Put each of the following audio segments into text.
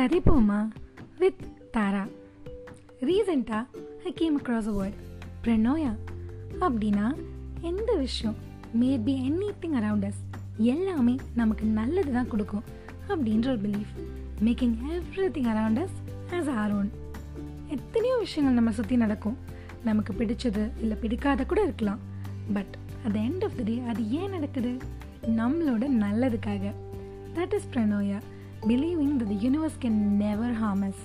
கதை போமா வித் தாரா. ரீசெண்டாக I came across a word pronoia அப்படின்னா எந்த விஷயம்? Made be anything around us எல்லாமே நமக்கு நல்லது தான் கொடுக்கும் அப்படின்ற ஒரு belief making everything around us as our own எத்தனையோ விஷயங்கள் நம்ம சுற்றி நடக்கும். நமக்கு பிடிச்சது இல்லை பிடிக்காத கூட இருக்கலாம். But at end of the day அது ஏன் நடக்குது? நம்மளோட நல்லதுக்காக. That is pronoia believing the universe can never harms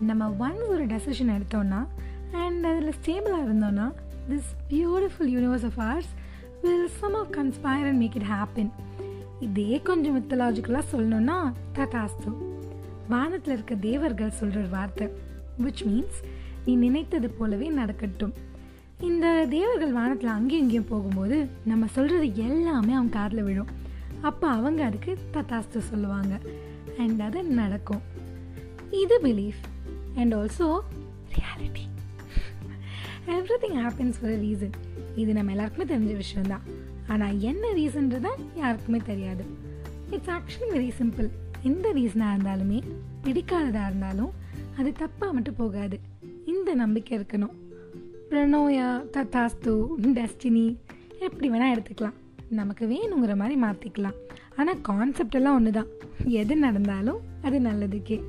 நம்ம ஒன்ஸ் ஒரு டெசிஷன் எடுத்தோன்னா அண்ட் அதில் ஸ்டேபிளாக இருந்தோன்னா this beautiful universe of ours will somehow conspire and make it happen இதே கொஞ்சம் மித்தலாஜிக்கலாக சொல்லணும்னா ததாஸ்து வானத்தில் இருக்க தேவர்கள் சொல்கிற ஒரு வார்த்தை விச் மீன்ஸ் நீ நினைத்தது போலவே நடக்கட்டும். இந்த தேவர்கள் வானத்தில் அங்கேயும் இங்கேயும் போகும்போது நம்ம சொல்கிறது எல்லாமே அவங்க காதில் விழும். அப்போ அவங்க அதுக்கு தத்தாஸ்து சொல்லுவாங்க. அண்ட் அது நடக்கும். இது belief and also reality everything happens for reason இது நம்ம எல்லாருக்குமே தெரிஞ்ச விஷயம்தான். ஆனால் என்ன ரீசன்றது யாருக்குமே தெரியாது. இட்ஸ் ஆக்சுவலி வெரி சிம்பிள் எந்த ரீசனாக இருந்தாலுமே பிடிக்காததாக இருந்தாலும் அது தப்பாக மட்டும் போகாது. இந்த நம்பிக்கை இருக்கணும். பிரணோயா தத்தாஸ்து டெஸ்டினி எப்படி வேணால் எடுத்துக்கலாம். நமக்கு வேணுங்கிற மாதிரி மாற்றிக்கலாம் ஆனால் கான்செப்டெல்லாம் ஒன்று தான் எது நடந்தாலும் அது நல்லதுக்கே.